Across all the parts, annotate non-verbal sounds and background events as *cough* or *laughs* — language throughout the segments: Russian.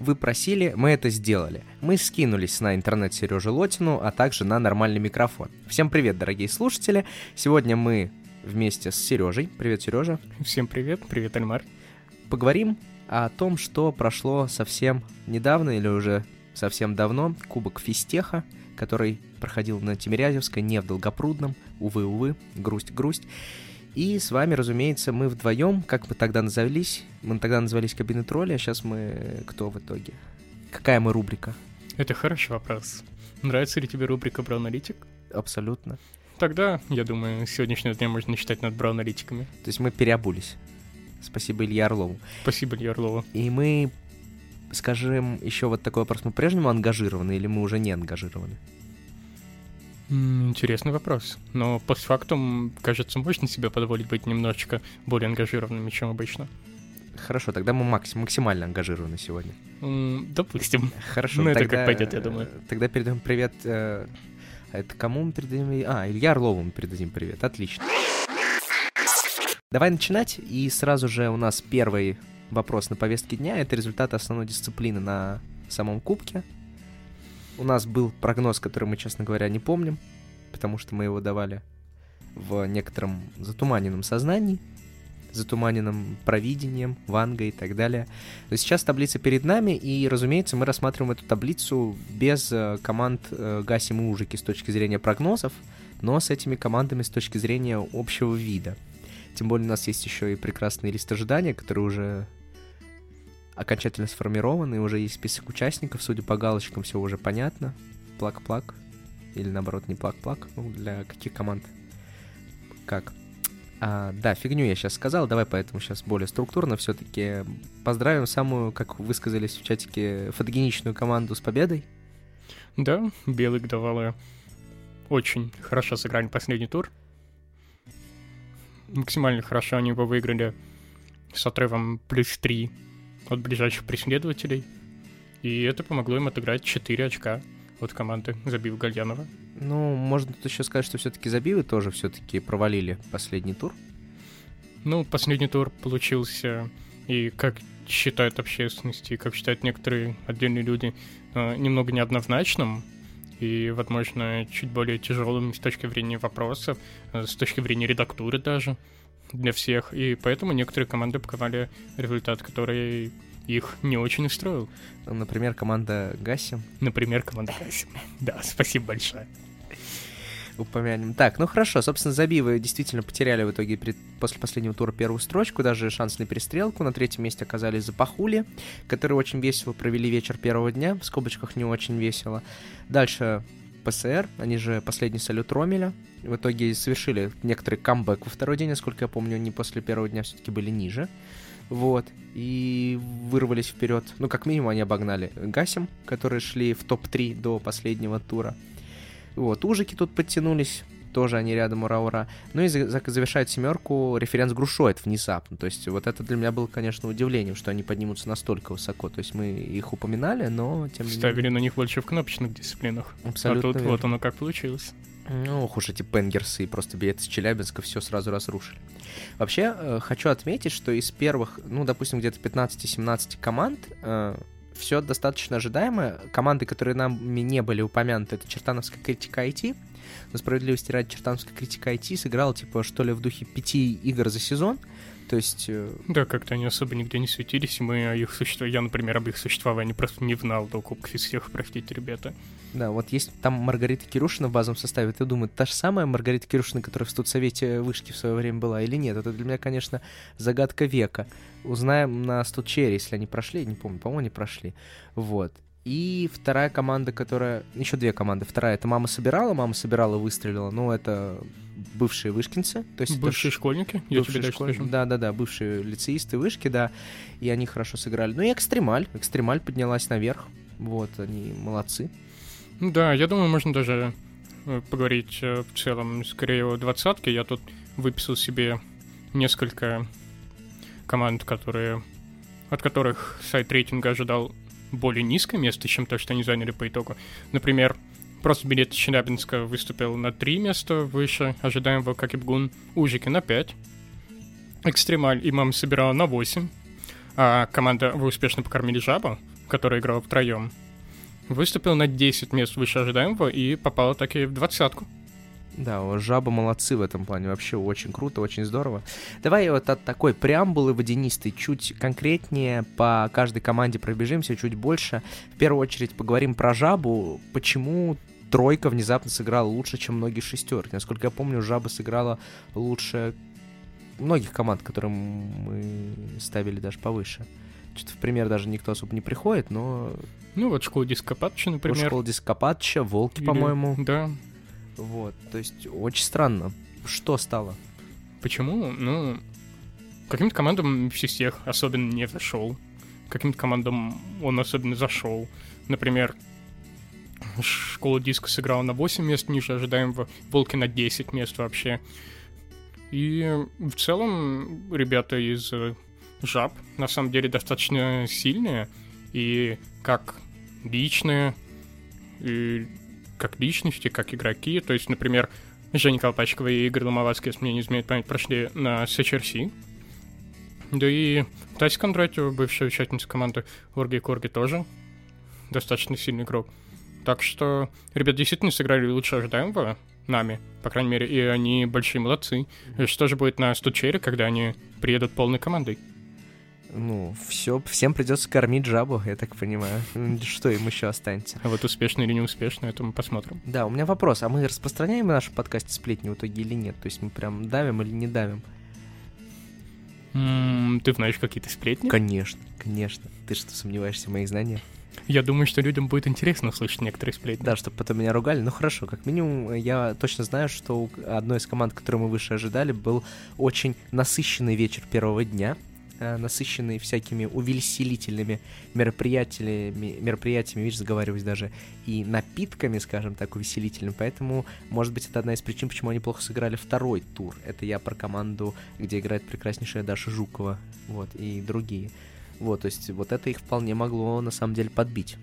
вы просили, мы это сделали. Мы скинулись на интернет Сережи Лотину, а также на нормальный микрофон. Всем привет, дорогие слушатели. Сегодня мы вместе с Сережей. Привет, Сережа. Всем привет, привет, Альмар. Поговорим о том, что прошло совсем недавно или уже совсем давно. Кубок Фистеха, который проходил на Тимирязевской, не в Долгопрудном. Увы-увы, грусть-грусть. И с вами, разумеется, мы вдвоем, как мы тогда назывались. Мы тогда назывались кабины тролля, а сейчас мы кто в итоге? Какая мы рубрика? Это хороший вопрос. Нравится ли тебе рубрика про аналитик? Абсолютно. Тогда, я думаю, с сегодняшнего дня можно считать над браунолитиками. То есть мы переобулись. Спасибо Илье Орлову. Спасибо Илье Орлову. И мы, скажем, еще вот такой вопрос. Мы по-прежнему ангажированы или мы уже не ангажированы? Интересный вопрос. Но постфактум, кажется, можно себе позволить быть немножечко более ангажированными, чем обычно. Хорошо, тогда мы максим, максимально ангажированы сегодня. Допустим. Хорошо. Ну, это как пойдет, я думаю. Тогда передаем привет. Э, это кому мы передадим? А, Илья Орлову мы передадим привет. Отлично. Давай начинать. И сразу же у нас первый вопрос на повестке дня. Это результаты основной дисциплины на самом кубке. У нас был прогноз, который мы, честно говоря, не помним, потому что мы его давали в некотором затуманенном сознании, затуманенным провидением, ванга и так далее. Но сейчас таблица перед нами, и, разумеется, мы рассматриваем эту таблицу без э, команд э, Гасим и Ужики с точки зрения прогнозов, но с этими командами с точки зрения общего вида. Тем более у нас есть еще и прекрасный лист ожидания, который уже окончательно сформирован, и уже есть список участников, судя по галочкам, все уже понятно. Плак-плак. Или наоборот, не плак-плак. Ну, для каких команд? Как? А, да, фигню я сейчас сказал, давай поэтому сейчас более структурно все-таки поздравим самую, как вы сказались в чатике, фотогеничную команду с победой. Да, белые годовалые очень хорошо сыграли последний тур. Максимально хорошо они его выиграли с отрывом плюс 3 от ближайших преследователей. И это помогло им отыграть 4 очка от команды Забив Гальянова. Ну, можно тут еще сказать, что все-таки Забивы тоже все-таки провалили последний тур. Ну, последний тур получился, и как считают общественности, и как считают некоторые отдельные люди, э, немного неоднозначным, и, возможно, чуть более тяжелым с точки зрения вопросов, э, с точки зрения редактуры даже для всех, и поэтому некоторые команды показали результат, который их не очень устроил. Например, команда Гасим. Например, команда Гасим. *laughs* Да, спасибо большое. Упомянем. Так, ну хорошо, собственно, Забивы действительно потеряли в итоге перед, после последнего тура первую строчку, даже шанс на перестрелку. На третьем месте оказались Запахули, которые очень весело провели вечер первого дня, в скобочках не очень весело. Дальше ПСР, они же последний салют Ромеля. В итоге совершили некоторый камбэк во второй день, насколько я помню, они после первого дня все-таки были ниже. Вот. И вырвались вперед. Ну, как минимум, они обогнали Гасим, которые шли в топ-3 до последнего тура. Вот. Ужики тут подтянулись тоже они рядом, ура-ура. Ну и завершает семерку референс Грушоид внезапно. То есть вот это для меня было, конечно, удивлением, что они поднимутся настолько высоко. То есть мы их упоминали, но тем не менее... Ставили на них больше в кнопочных дисциплинах. Абсолютно А тут верно. вот оно как получилось. Ну, ох уж эти пенгерсы и просто билеты с Челябинска все сразу разрушили. Вообще, э, хочу отметить, что из первых, ну, допустим, где-то 15-17 команд э, все достаточно ожидаемо. Команды, которые нами не были упомянуты, это Чертановская критика IT, на справедливости ради Чертановская критика IT сыграла, типа, что ли, в духе пяти игр за сезон. То есть... Э, да, как-то они особо нигде не светились, и мы о их существовании... Я, например, об их существовании просто не знал до Кубка из всех, простите, ребята. Да, вот есть там Маргарита Кирюшина в базовом составе, ты думаешь, та же самая Маргарита Кирюшина, которая в студсовете вышки в свое время была, или нет? Это для меня, конечно, загадка века. Узнаем на студчере, если они прошли, не помню, по-моему, они прошли. Вот. И вторая команда, которая... Еще две команды. Вторая — это «Мама собирала». «Мама собирала» выстрелила. Ну, это бывшие вышкинцы. То есть бывшие это... школьники, я бывшие тебе школь... Да, да, да, бывшие лицеисты вышки, да. И они хорошо сыграли. Ну и «Экстремаль». «Экстремаль» поднялась наверх. Вот, они молодцы. Да, я думаю, можно даже э, поговорить э, в целом скорее о двадцатке. Я тут выписал себе несколько команд, которые от которых сайт рейтинга ожидал более низкое место, чем то, что они заняли по итогу. Например, просто билет Челябинска выступил на 3 места выше ожидаемого, как. Ужики на 5. Экстремаль Имам собирал на 8. А команда «Вы успешно покормили жабу», который играл втроем, выступил на 10 мест выше ожидаемого и попал так и в двадцатку. Да, вот жаба молодцы в этом плане. Вообще очень круто, очень здорово. Давай вот от такой преамбулы водянистой чуть конкретнее по каждой команде пробежимся, чуть больше. В первую очередь поговорим про жабу. Почему тройка внезапно сыграла лучше, чем многие шестерки? Насколько я помню, жаба сыграла лучше многих команд, которым мы ставили даже повыше. Что-то в пример даже никто особо не приходит, но... Ну вот школа Дископатча, например. Школа Дископатча, Волки, Или- по-моему. Да. Вот, то есть очень странно. Что стало? Почему? Ну, каким-то командам всех особенно не зашел. Каким-то командам он особенно зашел. Например, школа диска сыграла на 8 мест ниже ожидаемого, волки на 10 мест вообще. И в целом ребята из э, жаб на самом деле достаточно сильные. И как личные, и как личности, как игроки. То есть, например, Женя Колпачкова и Игорь Ломовацкий, если мне не изменяет память, прошли на SHRC. Да и Тася Кондратьева, бывшая участница команды Орги и Корги, тоже достаточно сильный игрок. Так что ребят действительно сыграли лучше ожидаемого нами, по крайней мере, и они большие молодцы. Что же будет на Стучере, когда они приедут полной командой? Ну, все, всем придется кормить жабу, я так понимаю. *laughs* Что им еще останется? А вот успешно или неуспешно, это мы посмотрим. Да, у меня вопрос. А мы распространяем в нашем подкасте сплетни в итоге или нет? То есть мы прям давим или не давим? Ты знаешь какие-то сплетни? Конечно, конечно. Ты что, сомневаешься в моих знаниях? Я думаю, что людям будет интересно услышать некоторые сплетни. Да, чтобы потом меня ругали. Ну хорошо, как минимум я точно знаю, что у одной из команд, которую мы выше ожидали, был очень насыщенный вечер первого дня, насыщенный всякими увеселительными мероприятиями, мероприятиями, видишь, заговариваюсь даже, и напитками, скажем так, увеселительными. Поэтому, может быть, это одна из причин, почему они плохо сыграли второй тур. Это я про команду, где играет прекраснейшая Даша Жукова, вот, и другие. Вот, то есть вот это их вполне могло на самом деле подбить.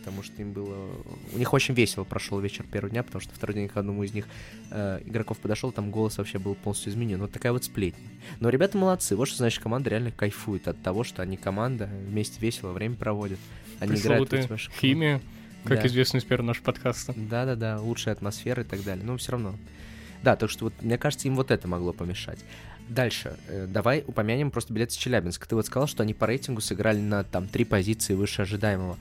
Потому что им было... У них очень весело прошел вечер первого дня, потому что второй день к одному из них э, игроков подошел, там голос вообще был полностью изменен. Вот такая вот сплетня. Но ребята молодцы. Вот что значит, команда реально кайфует от того, что они команда, вместе весело время проводят. Они играют ваших- Химия, как Да. известно из первого нашего подкаста. Да-да-да, лучшая атмосфера и так далее. Но все равно. Да, так что вот, мне кажется, им вот это могло помешать. Дальше. э, давай упомянем просто билет с Челябинска. Ты вот сказал, что они по рейтингу сыграли на там три позиции выше ожидаемого.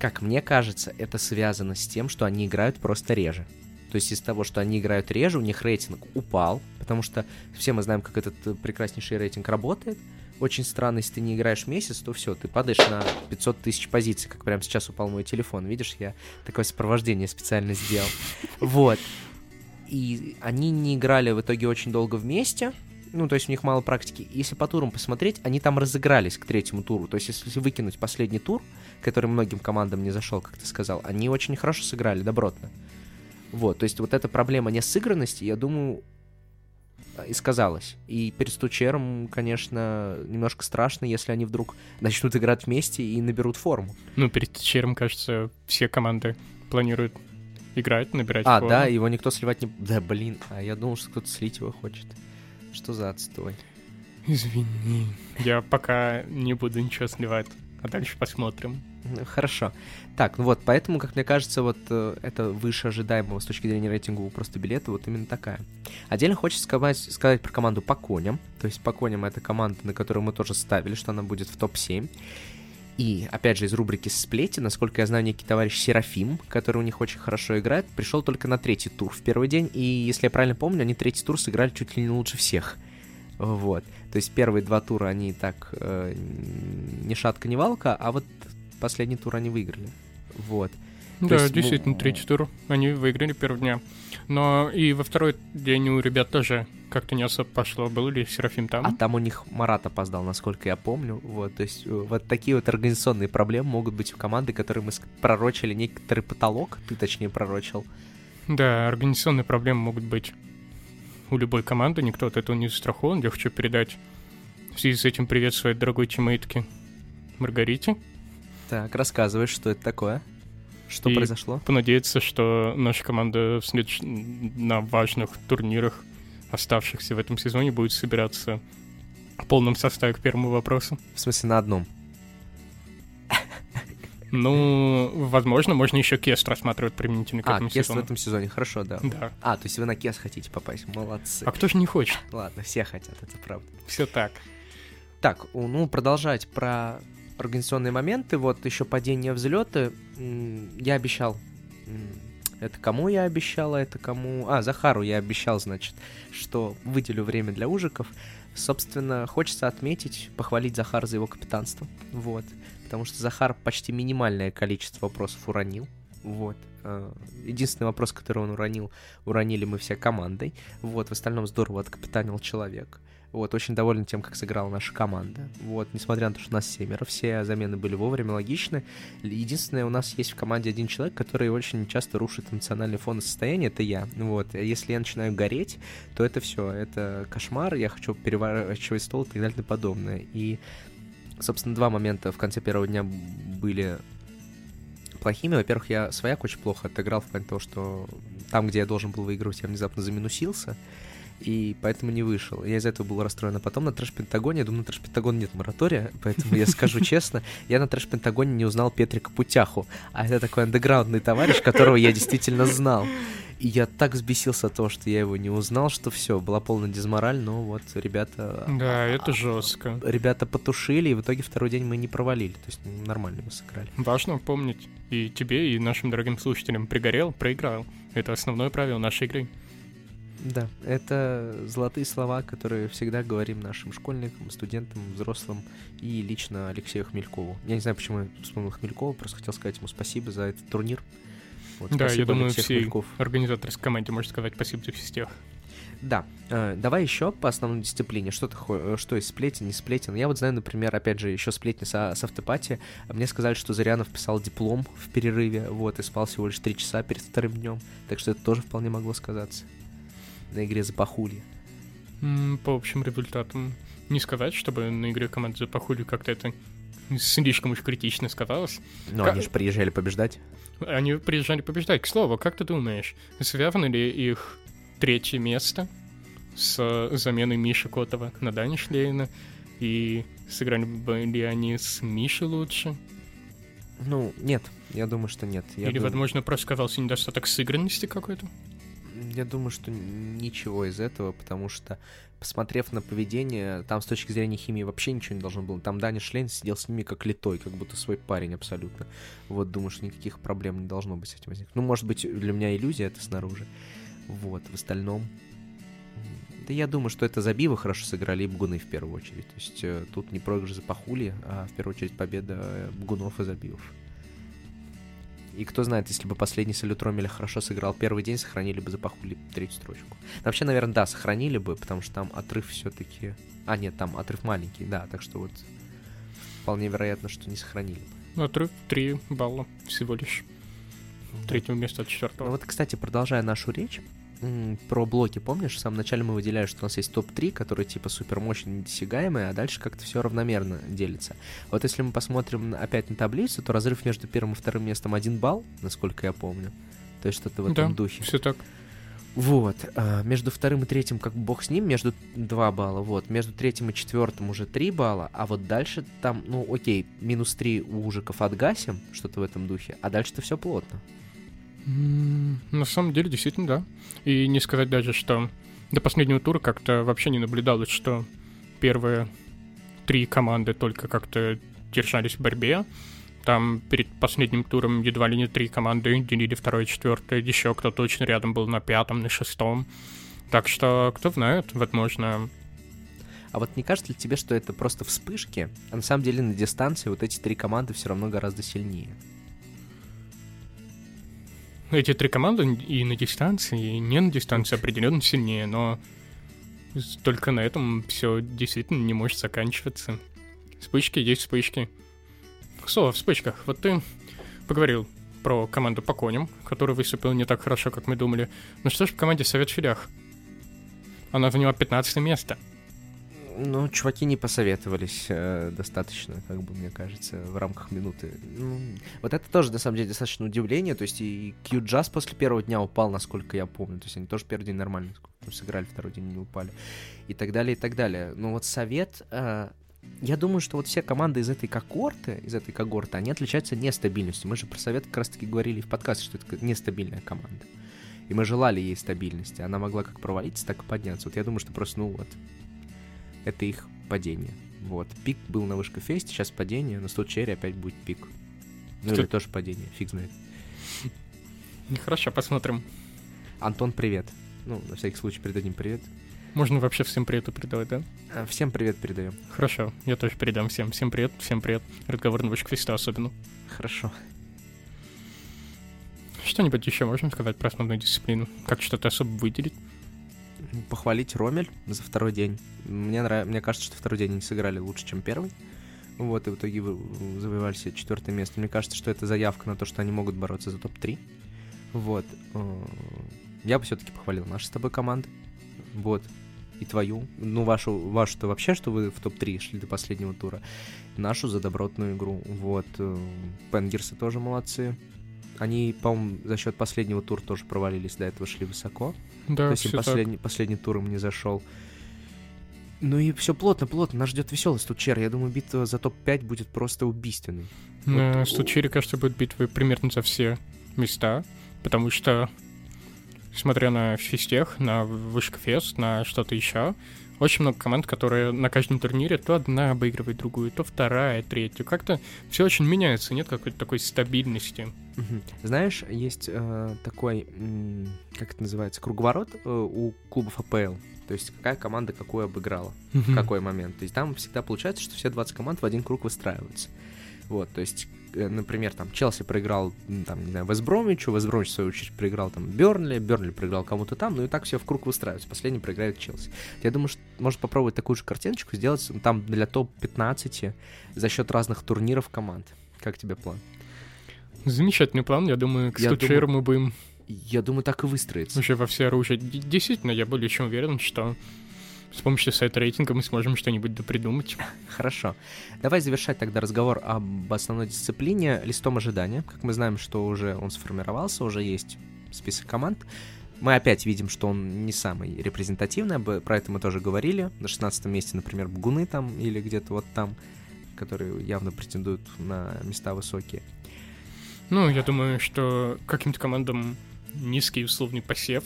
Как мне кажется, это связано с тем, что они играют просто реже. То есть из того, что они играют реже, у них рейтинг упал, потому что все мы знаем, как этот э, прекраснейший рейтинг работает. Очень странно, если ты не играешь месяц, то все, ты падаешь на 500 тысяч позиций, как прямо сейчас упал мой телефон. Видишь, я такое сопровождение специально сделал. *laughs* Вот. И они не играли в итоге очень долго вместе, ну, то есть у них мало практики. Если по турам посмотреть, они там разыгрались к третьему туру. То есть если выкинуть последний тур, который многим командам не зашел, как ты сказал, они очень хорошо сыграли, добротно. Вот, то есть вот эта проблема несыгранности, я думаю, и сказалась. И перед Стучером, конечно, немножко страшно, если они вдруг начнут играть вместе и наберут форму. Ну, перед Черем, кажется, все команды планируют играть, набирать А, форму. да, его никто сливать не... Да, блин, а я думал, что кто-то слить его хочет. Что за отстой? Извини. Я пока не буду ничего сливать, а дальше посмотрим. Хорошо. Так, ну вот, поэтому, как мне кажется, вот э, это выше ожидаемого с точки зрения рейтинга просто билета, вот именно такая. Отдельно хочется сказать, сказать про команду по коням. То есть по коням это команда, на которую мы тоже ставили, что она будет в топ-7. И, опять же, из рубрики «Сплети», насколько я знаю, некий товарищ Серафим, который у них очень хорошо играет, пришел только на третий тур в первый день, и, если я правильно помню, они третий тур сыграли чуть ли не лучше всех. Вот. То есть первые два тура они так э, ни шатка, ни валка, а вот последний тур они выиграли. Вот. То да, есть, ну, действительно, третий тур они выиграли первого дня. Но и во второй день у ребят тоже как-то не особо пошло. Был ли Серафим там? А там у них Марат опоздал, насколько я помню. Вот, то есть э, вот такие вот организационные проблемы могут быть у команды, которые мы пророчили некоторый потолок, ты точнее пророчил. Да, организационные проблемы могут быть у любой команды, никто от этого не застрахован. Я хочу передать в связи с этим привет своей дорогой тиммейтке Маргарите. Так, рассказывай, что это такое? Что И- произошло? Понадеяться, что наша команда в следующ- на важных турнирах, оставшихся в этом сезоне, будет собираться в полном составе к первому вопросу. В смысле, на одном. Ну, возможно, можно еще Кест рассматривать применительно к А, этому Кест в сезону. этом сезоне, хорошо, да. Да. А, то есть вы на Кес хотите попасть, молодцы. А кто же не хочет? Ладно, все хотят, это правда. Все так. Так, ну, продолжать про организационные моменты. Вот еще падение взлеты. Я обещал. Это кому я обещал, а это кому... А, Захару я обещал, значит, что выделю время для ужиков. Собственно, хочется отметить, похвалить Захара за его капитанство. Вот. Потому что Захар почти минимальное количество вопросов уронил. Вот. Э, Единственный вопрос, который он уронил, уронили мы все командой. Вот, в остальном здорово откапитанил человек. Вот, очень доволен тем, как сыграла наша команда. Вот, несмотря на то, что нас семеро, все замены были вовремя, логичны. Единственное, у нас есть в команде один человек, который очень часто рушит эмоциональный фон и состояние, это я. Вот, а если я начинаю гореть, то это все, это кошмар, я хочу переворачивать стол и так далее и подобное. И, собственно, два момента в конце первого дня были плохими. Во-первых, я свояк очень плохо отыграл в плане того, что там, где я должен был выигрывать, я внезапно заминусился и поэтому не вышел. Я из-за этого был расстроен. А потом на трэш-пентагоне, я думаю, на трэш-пентагон нет моратория, *laughs* поэтому я скажу *laughs* честно, я на трэш-пентагоне не узнал Петрика Путяху, а это такой андеграундный товарищ, которого я действительно знал. И я так взбесился от того, что я его не узнал, что все, была полная дизмораль, но вот ребята... Да, это жестко. Ребята потушили, и в итоге второй день мы не провалили. То есть нормально мы сыграли. Важно помнить и тебе, и нашим дорогим слушателям. Пригорел, проиграл. Это основное правило нашей игры. Да, это золотые слова, которые всегда говорим нашим школьникам, студентам, взрослым и лично Алексею Хмелькову. Я не знаю, почему я вспомнил Хмелькова, просто хотел сказать ему спасибо за этот турнир. Вот, Да, я думаю, всей Хмельков. организаторской команде можно сказать спасибо за всех. Да, э, давай еще по основной дисциплине. Что, ты, э, что из сплетен, не сплетен? Я вот знаю, например, опять же, еще сплетни с, с автопати. Мне сказали, что Зарянов писал диплом в перерыве, вот, и спал всего лишь три часа перед вторым днем. Так что это тоже вполне могло сказаться на игре за пахулье. М, По общим результатам. Не сказать, чтобы на игре команды за похули как-то это слишком уж критично сказалось. Но Ка- они же приезжали побеждать. Они приезжали побеждать. К слову, как ты думаешь, связано ли их третье место с заменой Миши Котова на Дани Шлейна? И сыграли бы ли они с Мишей лучше? Ну, нет, я думаю, что нет. Я Или, дум- возможно, просто сказался недостаток сыгранности какой-то? Я думаю, что ничего из этого, потому что, посмотрев на поведение, там с точки зрения химии вообще ничего не должно было. Там Даня Шлейн сидел с ними как литой, как будто свой парень абсолютно. Вот, думаю, что никаких проблем не должно быть с этим возникнуть. Ну, может быть, для меня иллюзия это снаружи. Вот, в остальном... Да я думаю, что это Забивы хорошо сыграли и Бгуны в первую очередь. То есть э, тут не проигрыш за Пахули, а в первую очередь победа э, Бгунов и Забивов. И кто знает, если бы последний салют Ромеля хорошо сыграл первый день, сохранили бы за Пахули третью строчку. Вообще, наверное, да, сохранили бы, потому что там отрыв все-таки... А, нет, там отрыв маленький, да, так что вот вполне вероятно, что не сохранили бы. Ну, Отрыв 3 балла всего лишь. Третьего места от Ну четвертого. вот, кстати, продолжая нашу речь, м, про блоки, помнишь, в самом начале мы выделяли, что у нас есть топ-3, которые типа супер мощные, недосягаемые, а дальше как-то все равномерно делится. Вот если мы посмотрим опять на таблицу, то разрыв между первым и вторым местом один балл, насколько я помню. То есть что-то в этом Да, духе. Все так. Вот. а, между вторым и третьим, как бог с ним, между 2 балла. Вот. Между третьим и четвертым уже 3 балла. А вот дальше там, ну окей, минус 3 у ужиков отгасим, что-то в этом духе. А дальше-то все плотно. На самом деле, действительно, да. И не сказать даже, что до последнего тура как-то вообще не наблюдалось, что первые три команды только как-то держались в борьбе. Там перед последним туром едва ли не три команды делили второе четвертое. Еще кто-то очень рядом был на пятом, на шестом. Так что, кто знает, возможно, А вот не кажется ли тебе, что это просто вспышки, а на самом деле на дистанции вот эти три команды все равно гораздо сильнее? Эти три команды и на дистанции, и не на дистанции определенно сильнее, но только на этом все действительно не может заканчиваться. Вспышки есть вспышки. Слово о вспышках. Вот ты поговорил про команду по коням, которая выступила не так хорошо, как мы думали. Ну что ж в команде Совет Филях? Она заняла 15 место. Ну, чуваки не посоветовались э, достаточно, как бы мне кажется, в рамках минуты. Ну, вот это тоже, на самом деле, достаточно удивление. То есть и Q-Jazz после первого дня упал, насколько я помню. То есть они тоже первый день нормально сыграли, второй день не упали. И так далее, и так далее. Но вот совет... э, я думаю, что вот все команды из этой когорты, из этой когорты, они отличаются нестабильностью. Мы же про совет как раз-таки говорили в подкасте, что это нестабильная команда. И мы желали ей стабильности. Она могла как провалиться, так и подняться. Вот я думаю, что просто, ну вот, это их падение. Вот. Пик был на вышка фесте, сейчас падение, на столчере опять будет пик. Ну Что- или тоже падение, фиг знает. Хорошо, посмотрим. Антон, привет. Ну, на всякий случай передадим привет. Можно вообще всем привет передавать, да? А, Всем привет передаем. Хорошо, я тоже передам всем. Всем привет, всем привет. Разговорного квеста особенно. Хорошо. Что-нибудь еще можем сказать про основную дисциплину? Как что-то особо выделить? Похвалить Ромель за второй день. Мне, нрав... Мне кажется, что второй день они сыграли лучше, чем первый. Вот, и в итоге завоевали себе четвертое место. Мне кажется, что это заявка на то, что они могут бороться за топ-3. Вот. Э, Я бы все-таки похвалил наши с тобой команды. Вот. И твою. Ну, вашу, вашу-то вообще, что вы в топ-3 шли до последнего тура. Нашу за добротную игру. Вот. э, Пенгерсы тоже молодцы. Они, по-моему, за счет последнего тура тоже провалились, до этого шли высоко. Да, То есть им всё так. последний, последний тур им не зашел. Ну и все плотно, плотно. Нас ждет веселый стучер. Я думаю, битва за топ-5 будет просто убийственной. На Вот, Стучере, кажется, будет битвы примерно за все места, потому что, смотря на физтех, на Вышкфест, на что-то еще, очень много команд, которые на каждом турнире то одна обыгрывает другую, то вторая, третью. Как-то все очень меняется, нет какой-то такой стабильности. Знаешь, есть э, такой, м, как это называется, круговорот э, у клубов АПЛ. То есть какая команда какую обыграла, в какой момент. То есть там всегда получается, что все 20 команд в один круг выстраиваются. Вот, то есть, э, например, там Челси проиграл, там, не знаю, Вестбромичу, Вестбромич, в свою очередь, проиграл там Бернли, Бернли проиграл кому-то там, ну и так все в круг выстраивается. Последний проиграет Челси. Я думаю, что может попробовать такую же картиночку сделать м, там для топ-15 за счет разных турниров команд. Как тебе план? Замечательный план, я думаю, к Я Стучеру мы будем Я думаю, так и выстроится. уже во все оружие. Действительно, я более чем уверен, что с помощью сайта рейтинга мы сможем что-нибудь допридумать. Хорошо. Давай завершать тогда разговор об основной дисциплине листом ожидания. Как мы знаем, что уже он сформировался, уже есть список команд. Мы опять видим, что он не самый репрезентативный, про это мы тоже говорили. На 16 месте, например, Бгуны там или где-то вот там, которые явно претендуют на места высокие. Ну, я думаю, что каким-то командам низкий условный посев,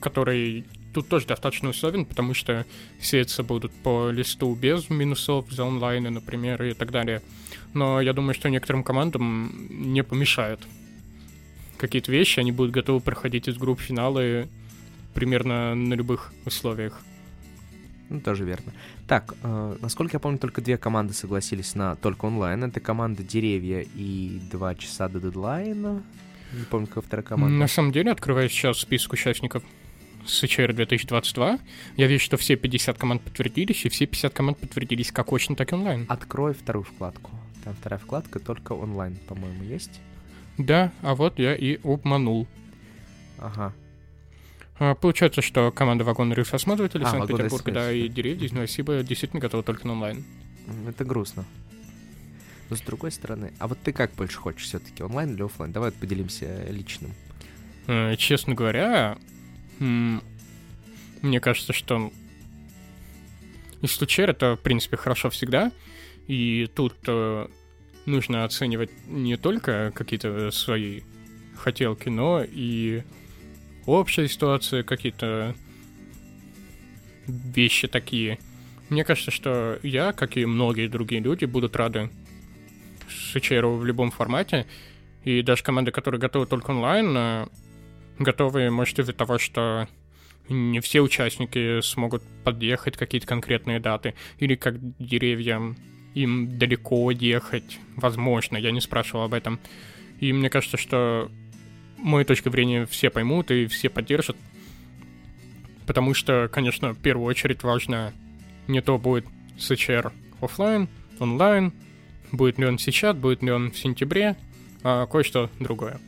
который тут тоже достаточно условен, потому что сеяться будут по листу без минусов за онлайны, например, и так далее. Но я думаю, что некоторым командам не помешает какие-то вещи, они будут готовы проходить из групп финалы примерно на любых условиях. Ну, тоже верно. Так, э, насколько я помню, только две команды согласились на только онлайн. Это команда Деревья и Два часа до дедлайна. Не помню, какая вторая команда. На самом деле, открывая сейчас список участников СЧР 2022, я вижу, что все 50 команд подтвердились, и все 50 команд подтвердились как очно, так и онлайн. Открой вторую вкладку. Там вторая вкладка только онлайн, по-моему, есть. Да, а вот я и обманул. Ага. А, Получается, что команда Вагон Рыс осматриватели А, Санкт-Петербурга, «Вагон да, Рыс», и деревья из Новосиба действительно готовы только на онлайн. Это грустно. Но с другой стороны, а вот ты как больше хочешь все-таки, онлайн или офлайн? Давай поделимся личным. Э, Честно говоря, мне кажется, что из Стучер это, в принципе, хорошо всегда. И тут э, нужно оценивать не только какие-то свои хотелки, но и общая ситуация, какие-то вещи такие. Мне кажется, что я, как и многие другие люди, будут рады Сычеру в любом формате. И даже команды, которые готовы только онлайн, э, готовы, может, из-за того, что не все участники смогут подъехать какие-то конкретные даты, или как деревьям им далеко ехать, возможно, я не спрашивал об этом. И мне кажется, что мою точку зрения все поймут и все поддержат, потому что, конечно, в первую очередь важно не то будет СЧР офлайн, онлайн, будет ли он сейчас, будет ли он в сентябре, а кое-что другое.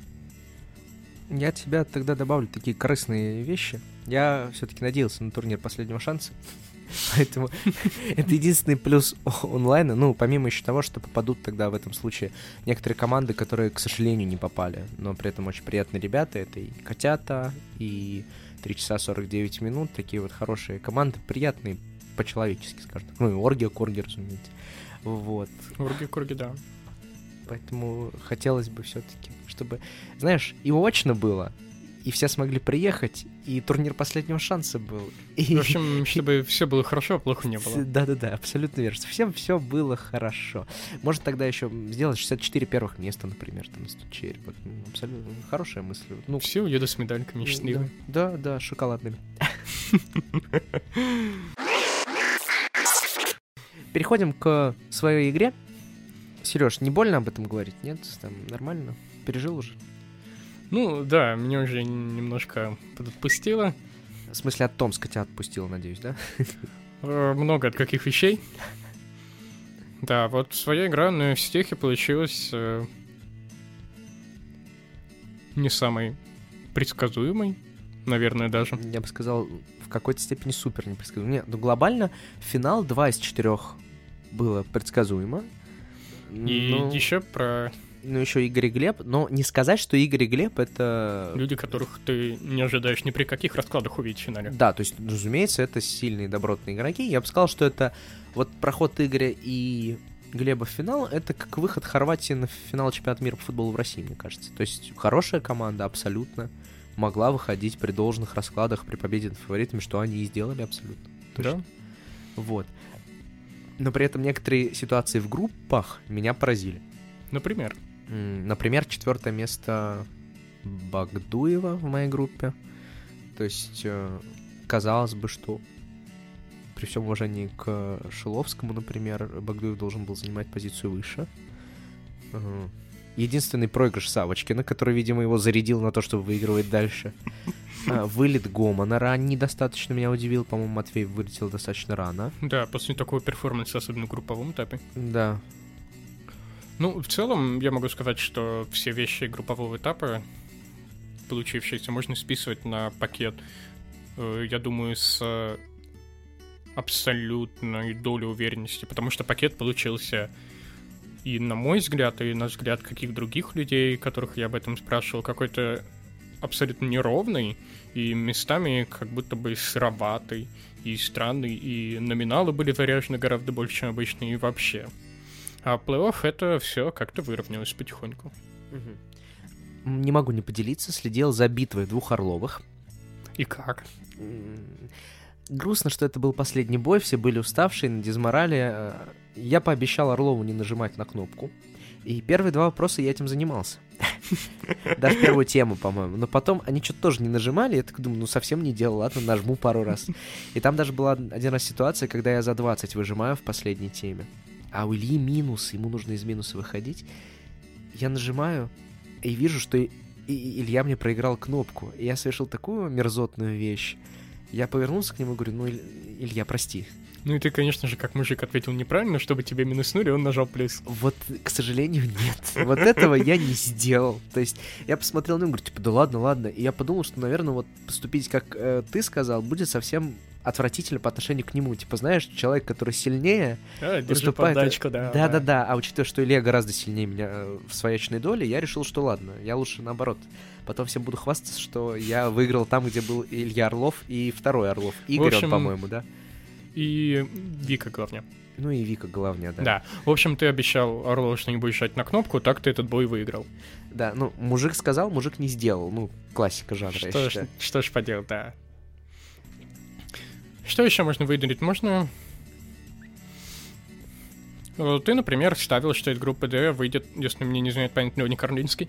Я от тебя тогда добавлю такие корыстные вещи. Я все-таки надеялся на турнир последнего шанса. *laughs* Поэтому *laughs* это единственный плюс онлайна. Ну, помимо еще того, что попадут тогда в этом случае некоторые команды, которые, к сожалению, не попали. Но при этом очень приятные ребята. Это и Котята, и 3 часа 49 минут. Такие вот хорошие команды, приятные по-человечески, скажем так. Ну и Оргия, Корги, разумеется. Вот. Урги, Курги, да. Поэтому хотелось бы все-таки, чтобы, знаешь, и очно было, и все смогли приехать, и турнир последнего шанса был. И... В общем, чтобы все было хорошо, а плохо не было. Да-да-да, абсолютно верно. Всем все было хорошо. Может тогда еще сделать 64 первых места, например, там на стучере. Вот, ну, абсолютно хорошая мысль. Ну, Все уедут с медальками счастливы. да, да, шоколадными. *laughs* Переходим к своей игре. Сереж, не больно об этом говорить? Нет? Там нормально? Пережил уже? Ну, да, меня уже немножко подотпустило. В смысле, от Томска тебя отпустил, надеюсь, да? Э, Много от каких вещей. Да, вот своя игра на стехе получилась э, не самой предсказуемой, наверное, даже. Я бы сказал, в какой-то степени супер непредсказуемо. Нет, ну глобально финал 2 из 4 было предсказуемо. И ну, еще про ну, еще Игорь и Глеб, но не сказать, что Игорь и Глеб это... люди, которых ты не ожидаешь ни при каких раскладах увидеть в финале. Да, то есть, разумеется, это сильные добротные игроки. Я бы сказал, что это вот проход Игоря и Глеба в финал, это как выход Хорватии на финал чемпионата мира по футболу в России, мне кажется. То есть хорошая команда абсолютно могла выходить при должных раскладах, при победе над фаворитами, что они и сделали абсолютно. Точно. Да? Вот. Но при этом некоторые ситуации в группах меня поразили. Например. Например, четвертое место Багдуева в моей группе. То есть, э, казалось бы, что при всем уважении к Шиловскому, например, Багдуев должен был занимать позицию выше. Единственный проигрыш Савочкина, который, видимо, его зарядил на то, чтобы выигрывать дальше. А, Вылет Гомана ранний достаточно меня удивил. По-моему, Матвей вылетел достаточно рано. Да, после такого перформанса, особенно в групповом этапе. Да. Ну, в целом, я могу сказать, что все вещи группового этапа, получившиеся, можно списывать на пакет, э, я думаю, с э, абсолютной долей уверенности, потому что пакет получился и на мой взгляд, и на взгляд каких других людей, которых я об этом спрашивал, какой-то абсолютно неровный и местами как будто бы сыроватый и странный, и номиналы были заряжены гораздо больше, чем обычно, и вообще. А плей-офф это все как-то выровнялось потихоньку. Не могу не поделиться, следил за битвой двух Орловых. И как? Грустно, что это был последний бой, все были уставшие, на дизморале. Э, Я пообещал Орлову не нажимать на кнопку. И первые два вопроса я этим занимался. *laughs* Даже первую тему, по-моему. Но потом они что-то тоже не нажимали. Я так думаю, ну совсем не делал, ладно, нажму пару раз. И там даже была один раз ситуация, когда я за 20 выжимаю в последней теме. А у Ильи минус, ему нужно из минуса выходить. Я нажимаю и вижу, что и- Илья мне проиграл кнопку. И я совершил такую мерзотную вещь. Я повернулся к нему и говорю, ну, Иль- Илья, прости. Ну и ты, конечно же, как мужик ответил неправильно, чтобы тебе минуснули, он нажал плюс. Вот, к сожалению, нет. Вот этого я не сделал. То есть я посмотрел на него, говорю, типа, да ладно, ладно. И я подумал, что, наверное, вот поступить, как э, ты сказал, будет совсем отвратительно по отношению к нему. Типа, знаешь, человек, который сильнее, А, выступает... подачку, да. Да-да-да, а учитывая, что Илья гораздо сильнее меня э, в своячной доле, я решил, что ладно, я лучше наоборот. Потом всем буду хвастаться, что я выиграл там, где был Илья Орлов и второй Орлов. Игорь, общем, он, по-моему, да? И Вика, главное. Ну и Вика главная, да. Да. В общем, ты обещал Орлову, что не будешь жать на кнопку, так ты этот бой выиграл. Да, ну, мужик сказал, мужик не сделал. Ну, классика жанра, я Что ж, что ж поделать, да. Что еще можно выделить? Можно... Э, Ты, например, ставил, что из группы Д выйдет, если мне не знает память, Леони Карлинский,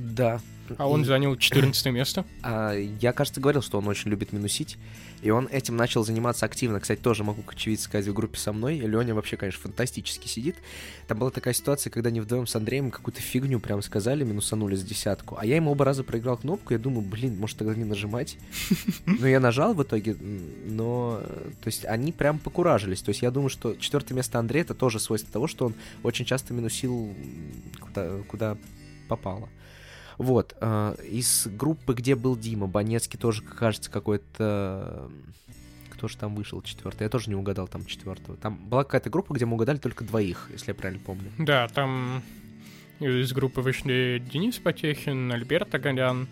Да. а он И- занял 14 место. А, я, кажется, говорил, что он очень любит минусить, и он этим начал заниматься активно. Кстати, тоже могу как очевидец сказать в группе со мной. Леня вообще, конечно, фантастически сидит. Там была такая ситуация, когда они вдвоем с Андреем какую-то фигню прям сказали, минусанули за десятку. А я ему оба раза проиграл кнопку, я думаю, блин, может тогда не нажимать. *laughs* Но я нажал в итоге, но... То есть они прям покуражились. То есть я думаю, что четвертое место Андрея это тоже свойство того, что он очень часто минусил куда, куда попало. Вот, э, из группы, где был Дима, Банецкий тоже, кажется, какой-то... Кто же там вышел четвертый? Я тоже не угадал там четвертого. Там была какая-то группа, где мы угадали только двоих, если я правильно помню. Да, там из группы вышли Денис Потехин, Альберт Агалян,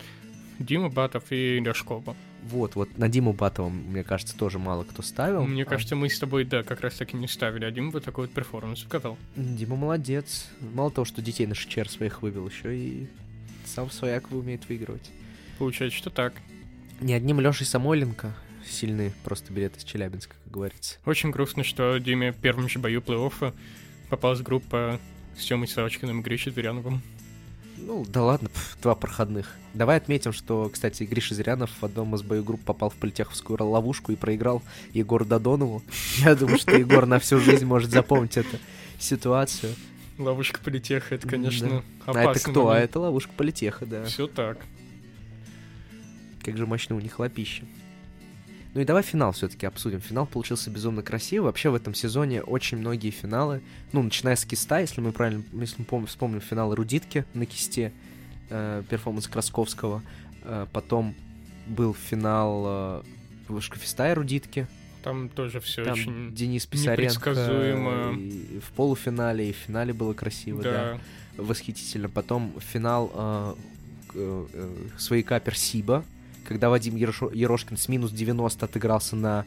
Дима Батов и Ляшкова. Вот, вот на Диму Батова, мне кажется, тоже мало кто ставил. Мне А кажется, мы с тобой, да, как раз таки не ставили, а Дима вот такой вот перформанс показал. Дима молодец. Мало того, что детей на шичер своих вывел, еще и сам свояк умеет выигрывать. Получается, что так. Не одним Лешей Самойленко сильны просто билеты из Челябинска, как говорится. Очень грустно, что Диме в первом же бою плей-оффа попалась группа с Тёмой Савочкиным и Гришей Зыряновым. Ну, да ладно, пф, два проходных. Давай отметим, что, кстати, Гриша Зырянов в одном из бою групп попал в политеховскую ловушку и проиграл Егору Додонову. *laughs* Я думаю, что Егор на всю жизнь может запомнить эту ситуацию. Ловушка политеха, это, конечно, А опасно. это кто? А это ловушка политеха, да. Все так. Как же мощно у них лапища. Ну и давай финал все-таки обсудим. Финал получился безумно красивый. Вообще в этом сезоне очень многие финалы, ну, начиная с киста, если мы правильно, если мы помним, вспомним финал Рудитки на кисте, э, перформанс Красковского, э, потом был финал э, Вышкофеста и Рудитки, Там тоже все там очень... Денис Писаренко и в полуфинале, и в финале было красиво, да, Да, восхитительно. Потом финал э, к- э, свояка Персиба, когда Вадим Ерошкин с минус 90 отыгрался на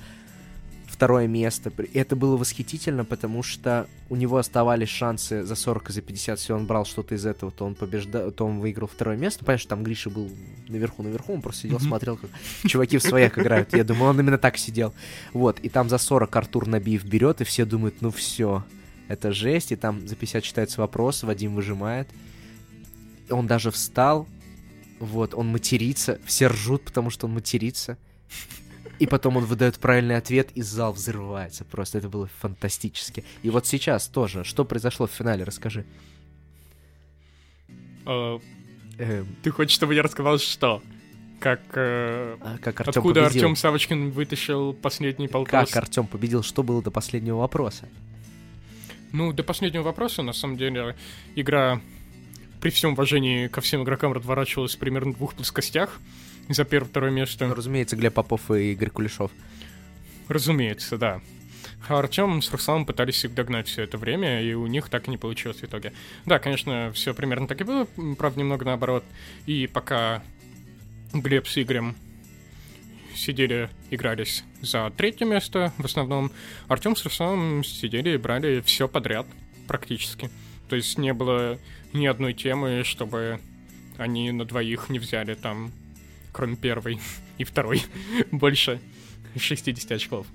второе место. Это было восхитительно, потому что у него оставались шансы за 40 и за 50. Если он брал что-то из этого, то он побеждал, то он выиграл второе место. Понятно, что там Гриша был наверху-наверху, он просто сидел, смотрел, как чуваки в свояк играют. Я думаю, он именно так сидел. Вот, и там за 40 Артур Набиев берет, и все думают, ну все, это жесть. И там за 50 читается вопрос, Вадим выжимает. Он даже встал, вот, он матерится, все ржут, потому что он матерится. И потом он выдает правильный ответ, и зал взрывается. Просто это было фантастически. И вот сейчас тоже, что произошло в финале, расскажи. Э, Эм, Ты хочешь, чтобы я рассказал, что? Как... э, а как Артем Откуда победил? Артем Савочкин вытащил последний Как полтос? Артем победил? Что было до последнего вопроса? Ну, до последнего вопроса, на самом деле, игра при всем уважении ко всем игрокам разворачивалась примерно в двух плоскостях *laughs* за первое-второе место. Ну, разумеется, Глеб Попов и Игорь Кулешов. Разумеется, да. А Артем с Русланом пытались их догнать все это время, и у них так и не получилось в итоге. Да, конечно, все примерно так и было, правда, немного наоборот. И пока Глеб с Игорем сидели, игрались за третье место в основном, Артем с Русланом сидели и брали все подряд практически. То есть не было ни одной темы, чтобы они на двоих не взяли там, кроме первой *laughs* и второй, *laughs* больше 60 очков.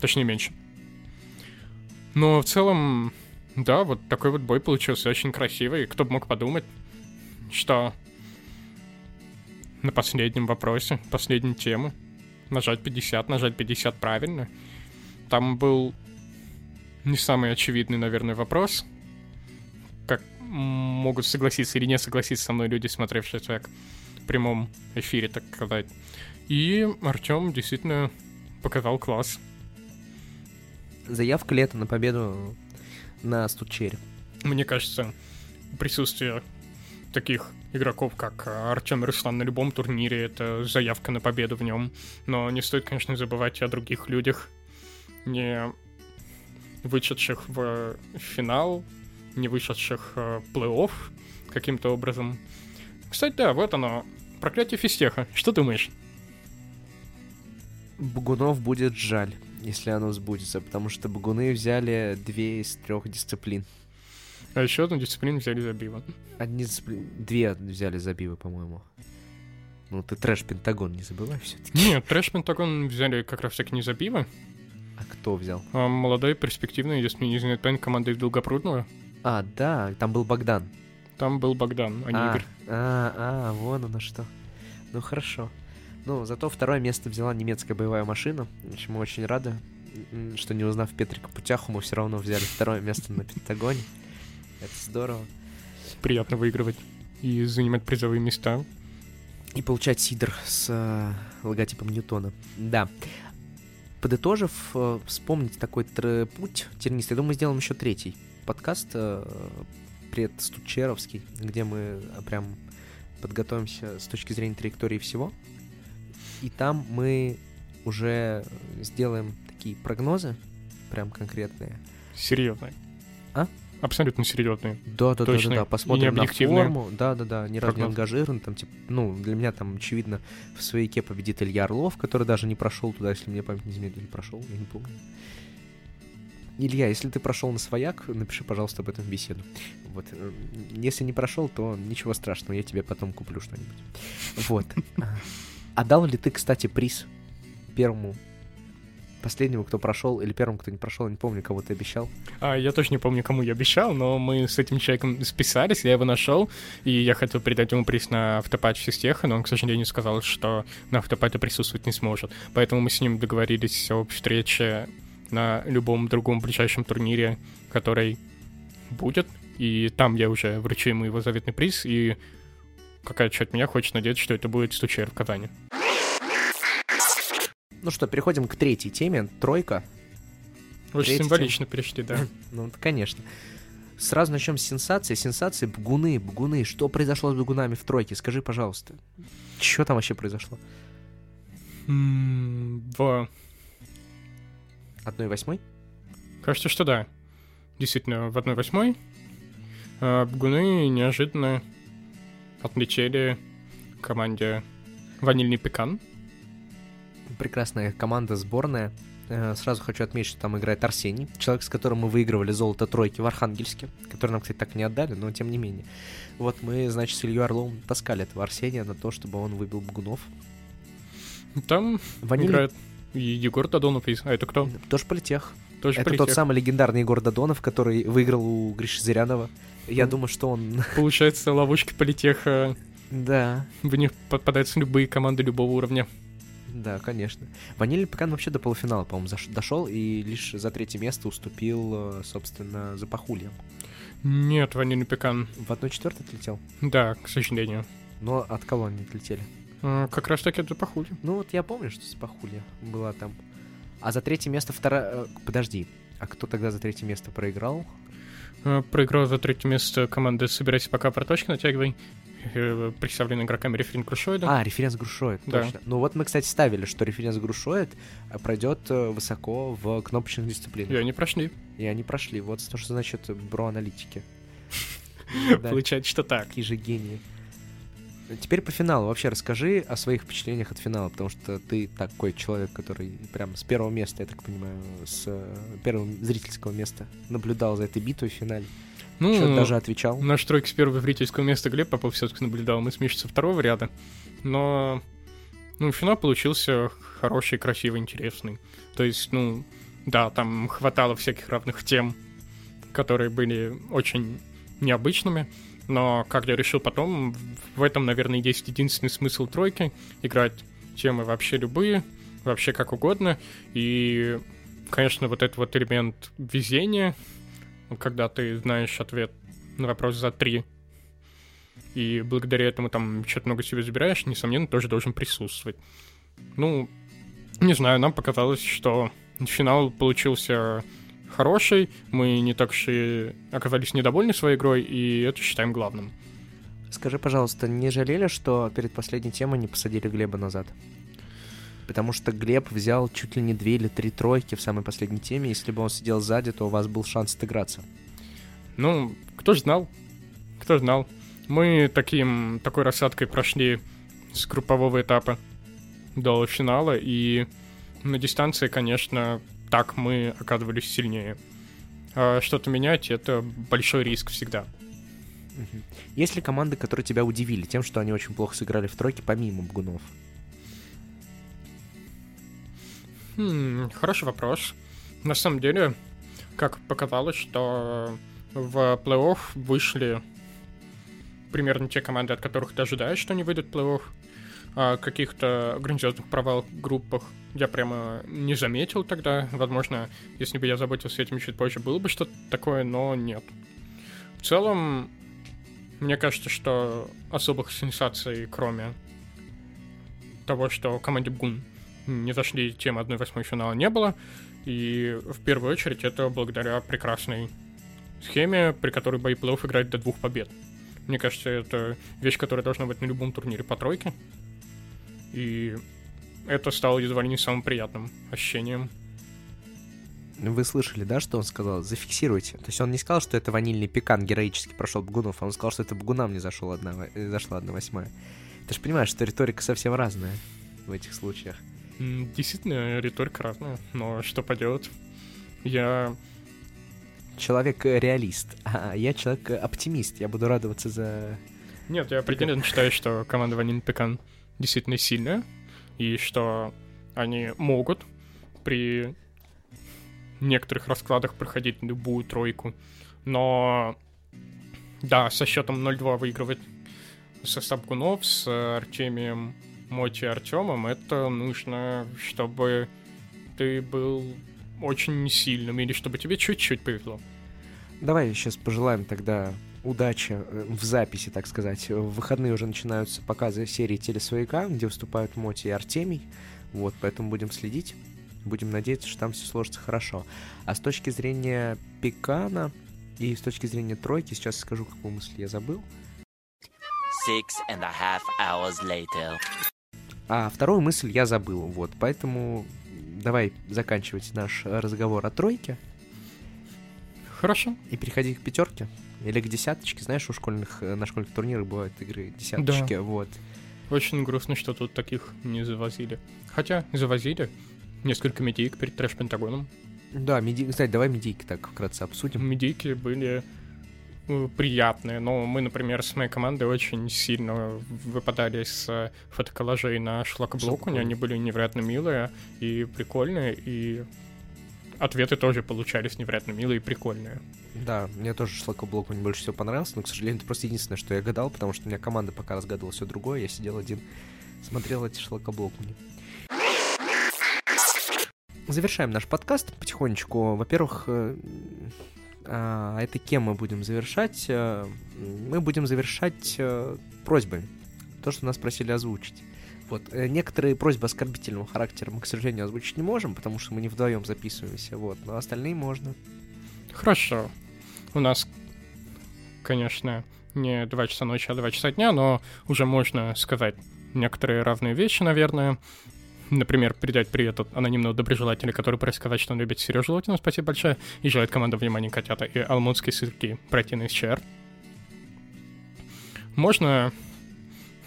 Точнее, меньше. Но в целом, да, вот такой вот бой получился очень красивый. Кто бы мог подумать, что на последнем вопросе, последнюю тему, нажать 50, нажать 50 правильно. Там был не самый очевидный, наверное, вопрос. Как могут согласиться или не согласиться со мной люди, смотревшие в прямом эфире, так сказать. И Артем действительно показал класс. Заявка лета на победу на Стучере. Мне кажется, присутствие таких игроков, как Артем и Руслан на любом турнире, это заявка на победу в нем. Но не стоит, конечно, забывать о других людях, не вышедших в финал, не вышедших э, в плей-офф каким-то образом. Кстати, да, вот оно. Проклятие физтеха. Что думаешь? Багунов будет жаль, если оно сбудется, потому что багуны взяли две из трех дисциплин. А еще одну дисциплину взяли за биво. Одни дисциплины... Две взяли забивы, по-моему. Ну, ты трэш-пентагон не забывай все-таки. Нет, трэш Пентагон взяли как раз таки не за биво, А кто взял? а молодой, перспективный, если не команда из Долгопрудного. А, да, там был Богдан. Там был Богдан, а не а, Игорь. а, а, вон оно что. Ну, хорошо. Ну, зато второе место взяла немецкая боевая машина. Мы очень рады, м, что не узнав Петрика Путяху, мы все равно взяли второе место на Пентагоне. Это здорово. Приятно выигрывать и занимать призовые места. И получать сидр с э, логотипом Ньютона. Да. Подытожив, э, вспомнить такой тр- путь тернистый. Я думаю, мы сделаем еще третий подкаст э, предстучеровский, где мы э, прям подготовимся с точки зрения траектории всего. И там мы уже сделаем такие прогнозы, прям конкретные. Серьезно. А? абсолютно серьезные. Да, да, да, да, Точные да. и Посмотрим на форму. Да, да, да. Ни разу не ангажирован. Там, типа, ну, для меня там, очевидно, в свояке победит Илья Орлов, который даже не прошел туда, если мне память не изменяет, или прошел, я не помню. Илья, если ты прошел на свояк, напиши, пожалуйста, об этом беседу. Вот. э, Если не прошел, то ничего страшного, я тебе потом куплю что-нибудь. Вот. А дал ли ты, кстати, приз первому, последнему, кто прошел, или первому, кто не прошел, я не помню, кого ты обещал? А, я тоже не помню, кому я обещал, но мы с этим человеком списались, я его нашел, и я хотел передать ему приз на автопате Систеха, но он, к сожалению, сказал, что на автопате присутствовать не сможет. Поэтому мы с ним договорились об встрече на любом другом ближайшем турнире, который будет, и там я уже вручу ему его заветный приз, и какая часть меня хочет надеяться, что это будет стучер в Казани. Ну что, переходим к третьей теме. Тройка. Очень Третья символично перешли, да. *laughs* Ну, конечно. Сразу начнем с сенсации. Сенсации Бгуны, Бгуны. Что произошло с Бгунами в тройке? Скажи, пожалуйста. Что там вообще произошло? В Одной восьмой? Кажется, что да. Действительно, в 1-8 э, бгуны неожиданно отлетели команде Ванильный Пекан. Прекрасная команда, сборная. Э, Сразу хочу отметить, что там играет Арсений, человек, с которым мы выигрывали золото тройки в Архангельске, который нам, кстати, так и не отдали, но тем не менее. Вот мы, значит, с Ильей Орловым таскали этого Арсения на то, чтобы он выбил Бгунов. Там Ванильный играет и Егор Додонов. из- А это кто? тоже политех. Тоже Это политех. тот самый легендарный Егор Додонов, который выиграл у Гриши Зырянова. Я Ну. думаю, что он... Получается, ловушки политеха. Да, В них попадаются любые команды любого уровня. да, конечно. Ванильный Пекан вообще до полуфинала, по-моему, дошел и лишь за третье место уступил, э, собственно, за Пахульем. Нет, Ванильный Пекан. В 1-4 отлетел. Да, к сожалению. Но от кого они отлетели? Э, Как раз таки это похуже. Ну вот я помню, что с Пахулья была там. А за третье место вторая... Подожди, а кто тогда за третье место проиграл? Э, Проиграл за третье место команда «Собирайся пока проточки натягивай», э, представленная игроками референт Крушоида. А, референс Грушоид, Да. точно. Ну вот мы, кстати, ставили, что референс Грушоид э, пройдет э, высоко в кнопочных дисциплинах. И они прошли. И они прошли. Вот что ж значит бро-аналитики. *laughs* Получается, что так. Такие же гении. Теперь по финалу. Вообще расскажи о своих впечатлениях от финала, потому что ты такой человек, который прям с первого места, я так понимаю, с э, первого зрительского места наблюдал за этой битвой в финале. Ну, Что даже отвечал. наш тройка с первого зрительского места Глеб Попов все-таки наблюдал. Мы с Мишей со второго ряда. Но ну, финал получился хороший, красивый, интересный. То есть, ну, да, там хватало всяких равных тем, которые были очень необычными. Но, как я решил потом, в этом, наверное, есть единственный смысл тройки. Играть темы вообще любые, вообще как угодно. И, конечно, вот этот вот элемент везения, когда ты знаешь ответ на вопрос за три, и благодаря этому там что-то много себе забираешь, несомненно, тоже должен присутствовать. Ну, не знаю, нам показалось, что финал получился хороший, мы не так уж и оказались недовольны своей игрой, и это считаем главным. Скажи, пожалуйста, не жалели, что перед последней темой не посадили Глеба назад? Потому что Глеб взял чуть ли не две или три тройки в самой последней теме. Если бы он сидел сзади, то у вас был шанс отыграться. Ну, кто ж знал? Кто ж знал? Мы таким, такой рассадкой прошли с группового этапа до финала, и на дистанции, конечно, так мы оказывались сильнее. А что-то менять — это большой риск всегда. Есть ли команды, которые тебя удивили тем, что они очень плохо сыграли в тройке, помимо Бгунов? Хм, хороший вопрос. На самом деле, как показалось, что в плей-офф вышли примерно те команды, от которых ты ожидаешь, что они выйдут в плей-офф. Каких-то грандиозных провалов в группах я прямо не заметил тогда. Возможно, если бы я заботился этим чуть позже, было бы что-то такое, но нет. В целом, мне кажется, что особых сенсаций, кроме того, что команде Бгун не зашли темы 1-8 финала не было. И в первую очередь это благодаря прекрасной схеме, при которой бои плей играют до двух побед. Мне кажется, это вещь, которая должна быть на любом турнире по тройке. И это стало едва ли не самым приятным ощущением. вы слышали, да, что он сказал? Зафиксируйте. То есть он не сказал, что это ванильный пекан героически прошел Бгунов, а он сказал, что это Бгунам не зашел одна, э, зашла одна восьмая. Ты же понимаешь, что риторика совсем разная в этих случаях. Действительно, риторика разная, но что поделать? Я... Человек-реалист, а я человек-оптимист. Я буду радоваться за... Нет, я определенно считаю, что команда Ванин Пекан действительно сильная, и что они могут при некоторых раскладах проходить любую тройку. Но да, со счетом 0-2 выигрывать со Сапгунов, с Артемием Моти Артемом, это нужно, чтобы ты был очень сильным, или чтобы тебе чуть-чуть повезло. Давай сейчас пожелаем тогда удачи э, в записи, так сказать. В выходные уже начинаются показы серии Телесвояка, где выступают Моти и Артемий. Вот, поэтому будем следить. Будем надеяться, что там все сложится хорошо. А с точки зрения Пикана и с точки зрения тройки, сейчас скажу, какую мысль я забыл. Six and a half hours later. А вторую мысль я забыл, вот, поэтому давай заканчивать наш разговор о тройке. Хорошо. И переходи к пятерке. Или к десяточке. Знаешь, у школьных, э, на школьных турнирах бывают игры десяточки, да. вот. Очень грустно, что тут таких не завозили. Хотя, завозили несколько медийк перед трэш-пентагоном. Да, меди... кстати, давай медийки так вкратце обсудим. Медийки были э, приятные, но мы, например, с моей командой очень сильно выпадали с фотоколлажей на шлакоблоку, они были невероятно милые и прикольные, и ответы тоже получались невероятно милые и прикольные. Да, мне тоже шлакоблок мне больше всего понравился, но, к сожалению, это просто единственное, что я гадал, потому что у меня команда пока разгадывала все другое, я сидел один, смотрел эти шлакоблокуни. Завершаем наш подкаст потихонечку. Во-первых, э, а, это кем мы будем завершать? Э, мы будем завершать э, просьбами. То, что нас просили озвучить. Вот. Э, некоторые просьбы оскорбительного характера мы, к сожалению, озвучить не можем, потому что мы не вдвоем записываемся, вот, но остальные можно. Хорошо. У нас, конечно, не 2 часа ночи, а 2 часа дня, но уже можно сказать некоторые равные вещи, наверное. Например, передать привет от анонимного доброжелателя, который просит сказать, что он любит Сережу Лотину, спасибо большое, и желает команда внимания котята и алмутские сырки пройти на СЧР. Можно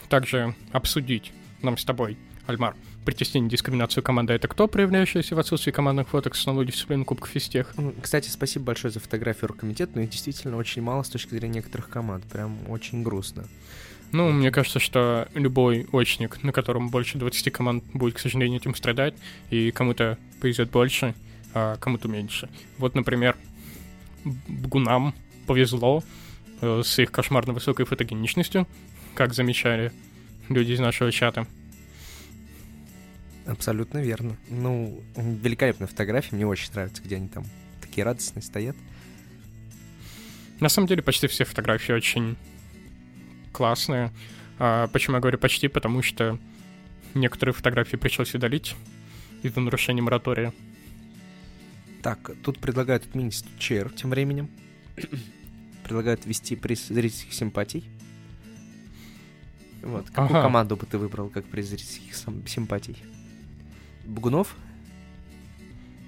также обсудить нам с тобой, Альмар. Притеснение, дискриминацию команды — это кто, проявляющаяся в отсутствии командных фоток с налоги дисциплины Кубка Фистех? Кстати, спасибо большое за фотографию оргкомитета, но их действительно очень мало с точки зрения некоторых команд. Прям очень грустно. Ну, мне кажется, что любой очник, на котором больше 20 команд, будет, к сожалению, этим страдать, и кому-то повезет больше, а кому-то меньше. Вот, например, Бгунам повезло э, с их кошмарно высокой фотогеничностью, как замечали люди из нашего чата. Абсолютно верно. Ну, великолепная фотография, мне очень нравится, где они там такие радостные стоят. На самом деле почти все фотографии очень классные. А почему я говорю почти? Потому что некоторые фотографии пришлось удалить из-за нарушения моратория. Так, тут предлагают отменить чер тем временем. предлагают ввести приз зрительских симпатий. Вот, какую ага. команду бы ты выбрал как зрительских симпатий? Бугунов?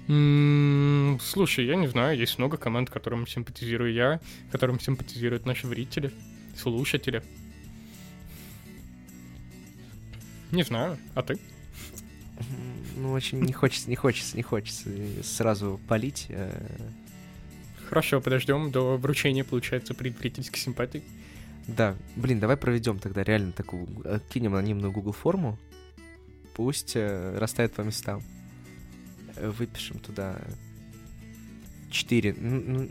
Слушай, я не знаю, есть много команд, которым симпатизирую я, которым симпатизируют наши зрители, слушатели. Не знаю, а ты? Ну, очень не хочется, не хочется, не хочется сразу палить. Э. Хорошо, подождем до вручения, получается, предварительских симпатий. Да, блин, давай проведем тогда реально такую, кинем анонимную Google форму, пусть э, расставят по местам. Выпишем туда 4. Ну,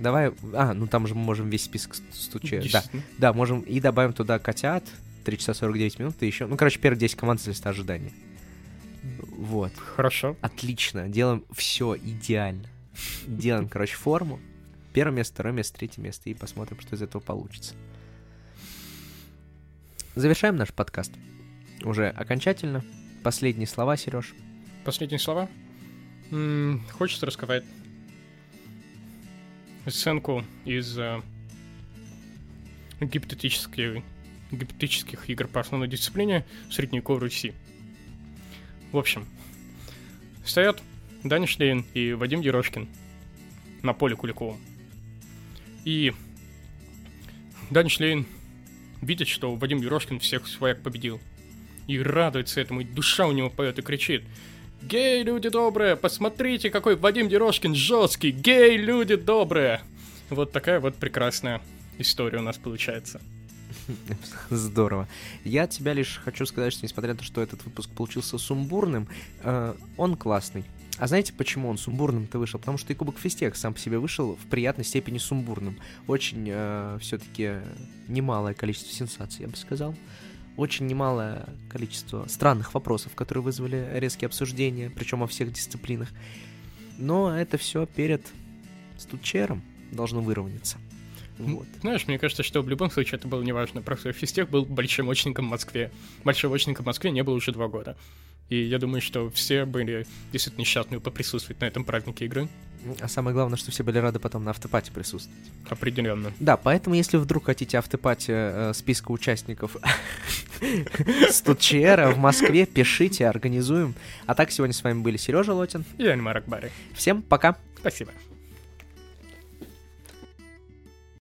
давай. А, ну там же мы можем весь список стучать. Да, да, можем. И добавим туда котят. 3 часа 49 минут и еще. Ну, короче, первые 10 команд с листа ожидания. Вот. Хорошо. Отлично. Делаем все идеально. Делаем, короче, форму. Первое место, второе место, третье место. И посмотрим, что из этого получится. Завершаем наш подкаст уже окончательно. Последние слова, Сереж. Последние слова? М-м, хочется рассказать сценку из э, гипотетических, гипотетических игр по основной дисциплине средневековой Руси. В общем, стоят Даня Шлейн и Вадим Ерошкин на поле Куликовом. И Даня Шлейн видит, что Вадим Ерошкин всех своих победил. И радуется этому, и душа у него поет и кричит. Гей, люди добрые, посмотрите, какой Вадим Ерошкин жесткий! Гей, люди добрые! Вот такая вот прекрасная история у нас получается. *laughs* Здорово. Я тебя лишь хочу сказать, что несмотря на то, что этот выпуск получился сумбурным, э, он классный. А знаете, почему он сумбурным-то вышел? Потому что и Кубок Фистех сам по себе вышел в приятной степени сумбурным. Очень э, все-таки немалое количество сенсаций, я бы сказал. Очень немалое количество странных вопросов, которые вызвали резкие обсуждения, причем во всех дисциплинах. Но это все перед стучером должно выровняться. Вот. Знаешь, мне кажется, что в любом случае это было неважно. Просто физтех был большемощником *laughs* в Москве. Большемощником в Москве не было уже два года. И я думаю, что все были действительно счастливы поприсутствовать на этом празднике игры. А самое главное, что все были рады потом на автопате присутствовать. Определенно. Да, поэтому если вдруг хотите автопати э, списка участников *laughs* Студчера в Москве, пишите, организуем. А так сегодня с вами были Сережа Лотин и Альмар Акбари. Всем пока. Спасибо.